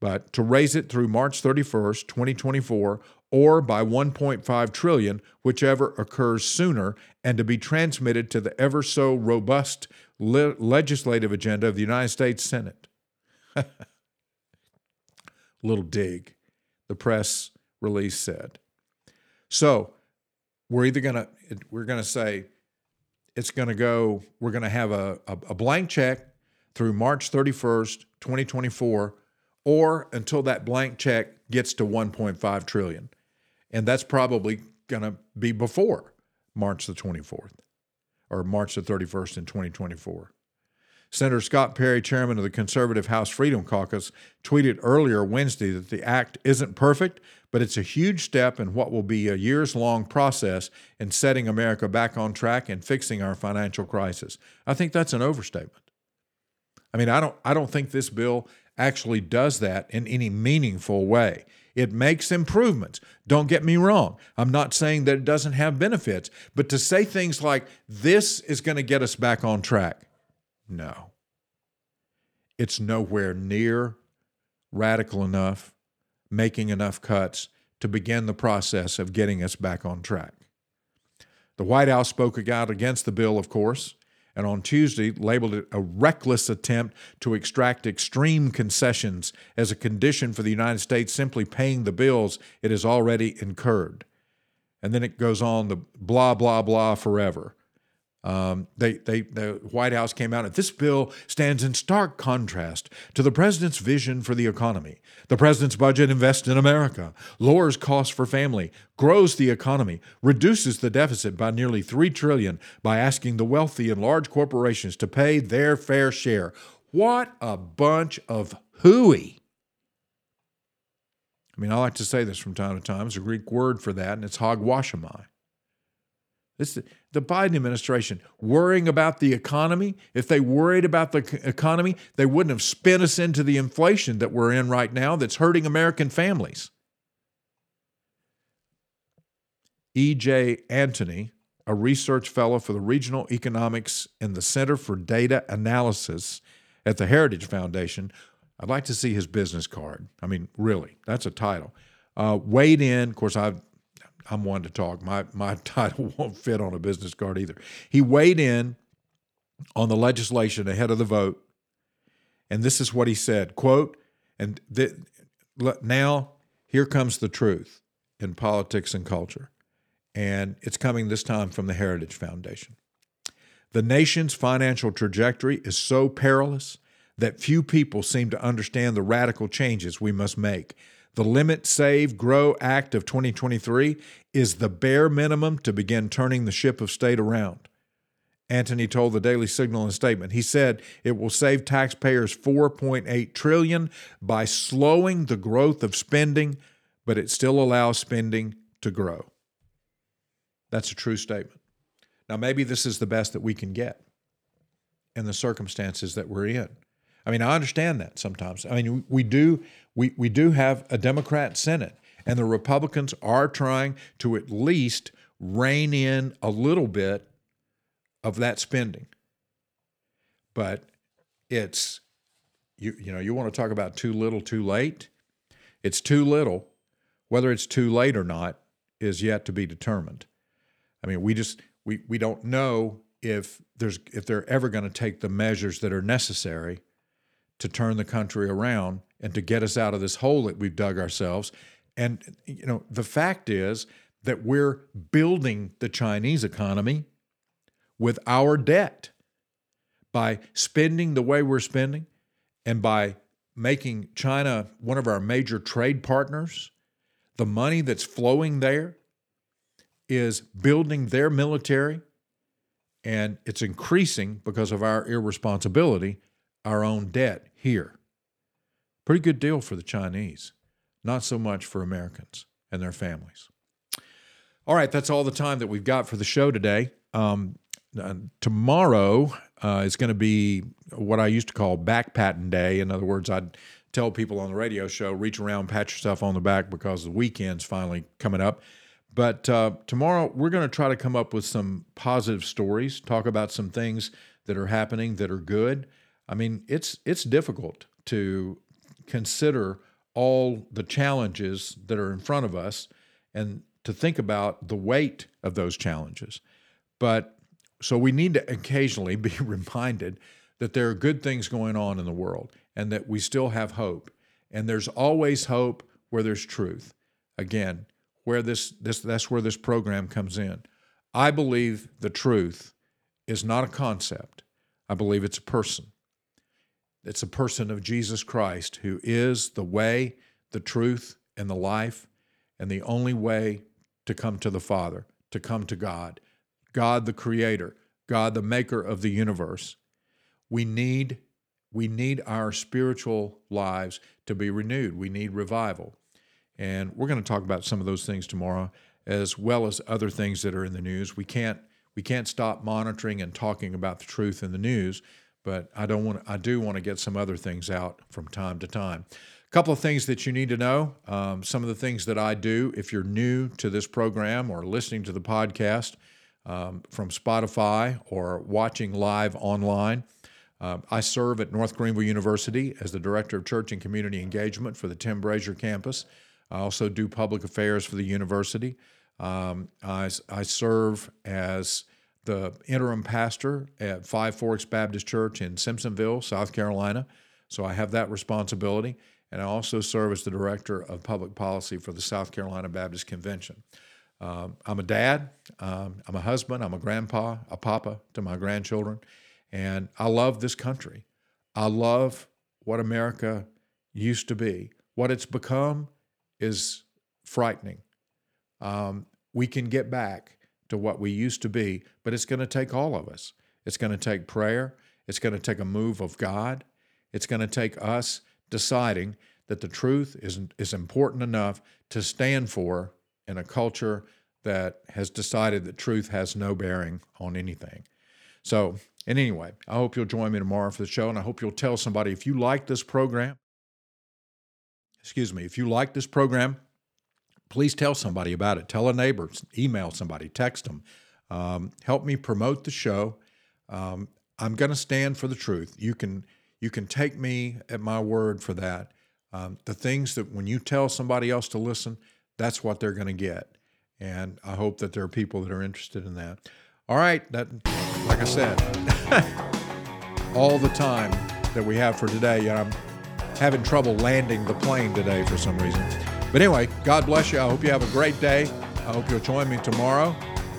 But to raise it through March 31st, 2024, or by 1.5 trillion, whichever occurs sooner, and to be transmitted to the ever so robust le- legislative agenda of the United States Senate. Little dig, the press release said. So, we're either to we're to say it's to go we're to have a, a, a, blank check through march 31st 2024 or until that blank check gets to 1.5 trillion and that's probably going to be before march the 24th or march the 31st in 2024 Senator Scott Perry, chairman of the conservative House Freedom Caucus, tweeted earlier Wednesday that the act isn't perfect, but it's a huge step in what will be a years long process in setting America back on track and fixing our financial crisis. I think that's an overstatement. I mean, I don't, I don't think this bill actually does that in any meaningful way. It makes improvements. Don't get me wrong. I'm not saying that it doesn't have benefits, but to say things like this is going to get us back on track, no. It's nowhere near radical enough making enough cuts to begin the process of getting us back on track. The White House spoke out against the bill, of course, and on Tuesday labeled it a reckless attempt to extract extreme concessions as a condition for the United States simply paying the bills it has already incurred. And then it goes on the blah, blah, blah forever. Um, they, they, the White House came out and this bill stands in stark contrast to the president's vision for the economy. The president's budget invests in America, lowers costs for family, grows the economy, reduces the deficit by nearly three trillion by asking the wealthy and large corporations to pay their fair share. What a bunch of hooey! I mean, I like to say this from time to time. It's a Greek word for that, and it's hogwashimai. This the Biden administration worrying about the economy. If they worried about the economy, they wouldn't have spin us into the inflation that we're in right now that's hurting American families. E.J. Antoni, a research fellow for the Regional Economics and the Center for Data Analysis at the Heritage Foundation, I'd like to see his business card. I mean, really, that's a title. Uh, weighed in, of course, I've I'm one to talk. My my title won't fit on a business card either. He weighed in on the legislation ahead of the vote, and this is what he said: "quote And th- now here comes the truth in politics and culture, and it's coming this time from the Heritage Foundation. The nation's financial trajectory is so perilous." That few people seem to understand the radical changes we must make the Limit, Save, Grow Act of 2023 is the bare minimum to begin turning the ship of state around. Antoni told the Daily Signal in a statement. He said it will save taxpayers 4.8 trillion by slowing the growth of spending, but it still allows spending to grow. That's a true statement. Now maybe this is the best that we can get in the circumstances that we're in. I mean, I understand that sometimes. I mean, we do we, we do have a Democrat Senate, and the Republicans are trying to at least rein in a little bit of that spending. But it's you you know, you want to talk about too little, too late? It's too little. Whether it's too late or not is yet to be determined. I mean, we just we we don't know if there's if they're ever going to take the measures that are necessary to turn the country around and to get us out of this hole that we've dug ourselves. And you know, the fact is that we're building the Chinese economy with our debt by spending the way we're spending and by making China one of our major trade partners. The money that's flowing there is building their military and it's increasing because of our irresponsibility our own debt here. Pretty good deal for the Chinese, not so much for Americans and their families. All right, that's all the time that we've got for the show today. Um, uh, tomorrow uh, is going to be what I used to call back patent day. In other words, I'd tell people on the radio show, reach around, pat yourself on the back because the weekend's finally coming up. But uh, tomorrow, we're going to try to come up with some positive stories, talk about some things that are happening that are good. I mean, it's it's difficult to consider all the challenges that are in front of us and to think about the weight of those challenges. But so we need to occasionally be reminded that there are good things going on in the world and that we still have hope. And there's always hope where there's truth. Again, where this this that's where this program comes in. I believe the truth is not a concept. I believe it's a person. It's a person of Jesus Christ who is the way, the truth, and the life, and the only way to come to the Father, to come to God. God the creator, God the maker of the universe. We need we need our spiritual lives to be renewed. We need revival. And we're going to talk about some of those things tomorrow as well as other things that are in the news. We can't we can't stop monitoring and talking about the truth in the news but I don't want. I do want to get some other things out from time to time. A couple of things that you need to know. Um, some of the things that I do. If you're new to this program or listening to the podcast um, from Spotify or watching live online. Uh, I serve at North Greenville University as the Director of Church and Community Engagement for the Tim Brashier campus. I also do public affairs for the university. Um, I, I serve as the interim pastor at Five Forks Baptist Church in Simpsonville, South Carolina. So I have that responsibility. And I also serve as the director of public policy for the South Carolina Baptist Convention. Um, I'm a dad. Um, I'm a husband. I'm a grandpa, a papa to my grandchildren. And I love this country. I love what America used to be. What it's become is frightening. Um, we can get back to what we used to be, but it's going to take all of us. It's going to take prayer. It's going to take a move of God. It's going to take us deciding that the truth is, is important enough to stand for in a culture that has decided that truth has no bearing on anything. So, and anyway, I hope you'll join me tomorrow for the show, and I hope you'll tell somebody if you like this program. Excuse me, if you like this program, please tell somebody about it. Tell a neighbor, email somebody, text them. Um, help me promote the show. Um, I'm going to stand for the truth. You can you can take me at my word for that. Um, the things that when you tell somebody else to listen, that's what they're going to get. And I hope that there are people that are interested in that. All right, that like I said, all the time that we have for today. I'm having trouble landing the plane today for some reason. But anyway, God bless you. I hope you have a great day. I hope you'll join me tomorrow.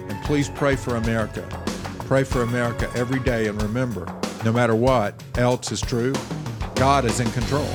And please pray for America. Pray for America every day. And remember, no matter what else is true, God is in control.